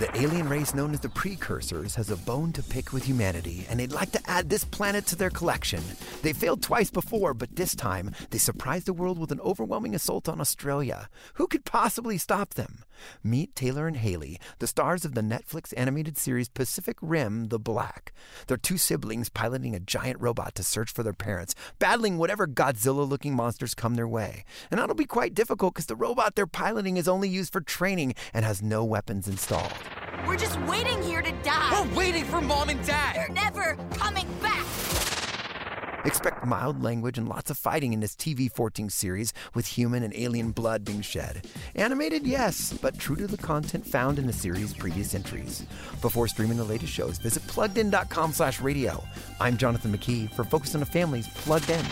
The alien race known as the Precursors has a bone to pick with humanity, and they'd like to add this planet to their collection. They failed twice before, but this time they surprised the world with an overwhelming assault on Australia. Who could possibly stop them? Meet Taylor and Hayley, the stars of the Netflix animated series Pacific Rim The Black. They're two siblings piloting a giant robot to search for their parents, battling whatever Godzilla looking monsters come their way. And that'll be quite difficult because the robot they're piloting is only used for training and has no weapons installed. We're just waiting here to die. We're waiting for mom and dad. They're never coming back. Expect mild language and lots of fighting in this TV 14 series with human and alien blood being shed. Animated, yes, but true to the content found in the series' previous entries. Before streaming the latest shows, visit pluggedin.com slash radio. I'm Jonathan McKee for Focus on the Family's Plugged In.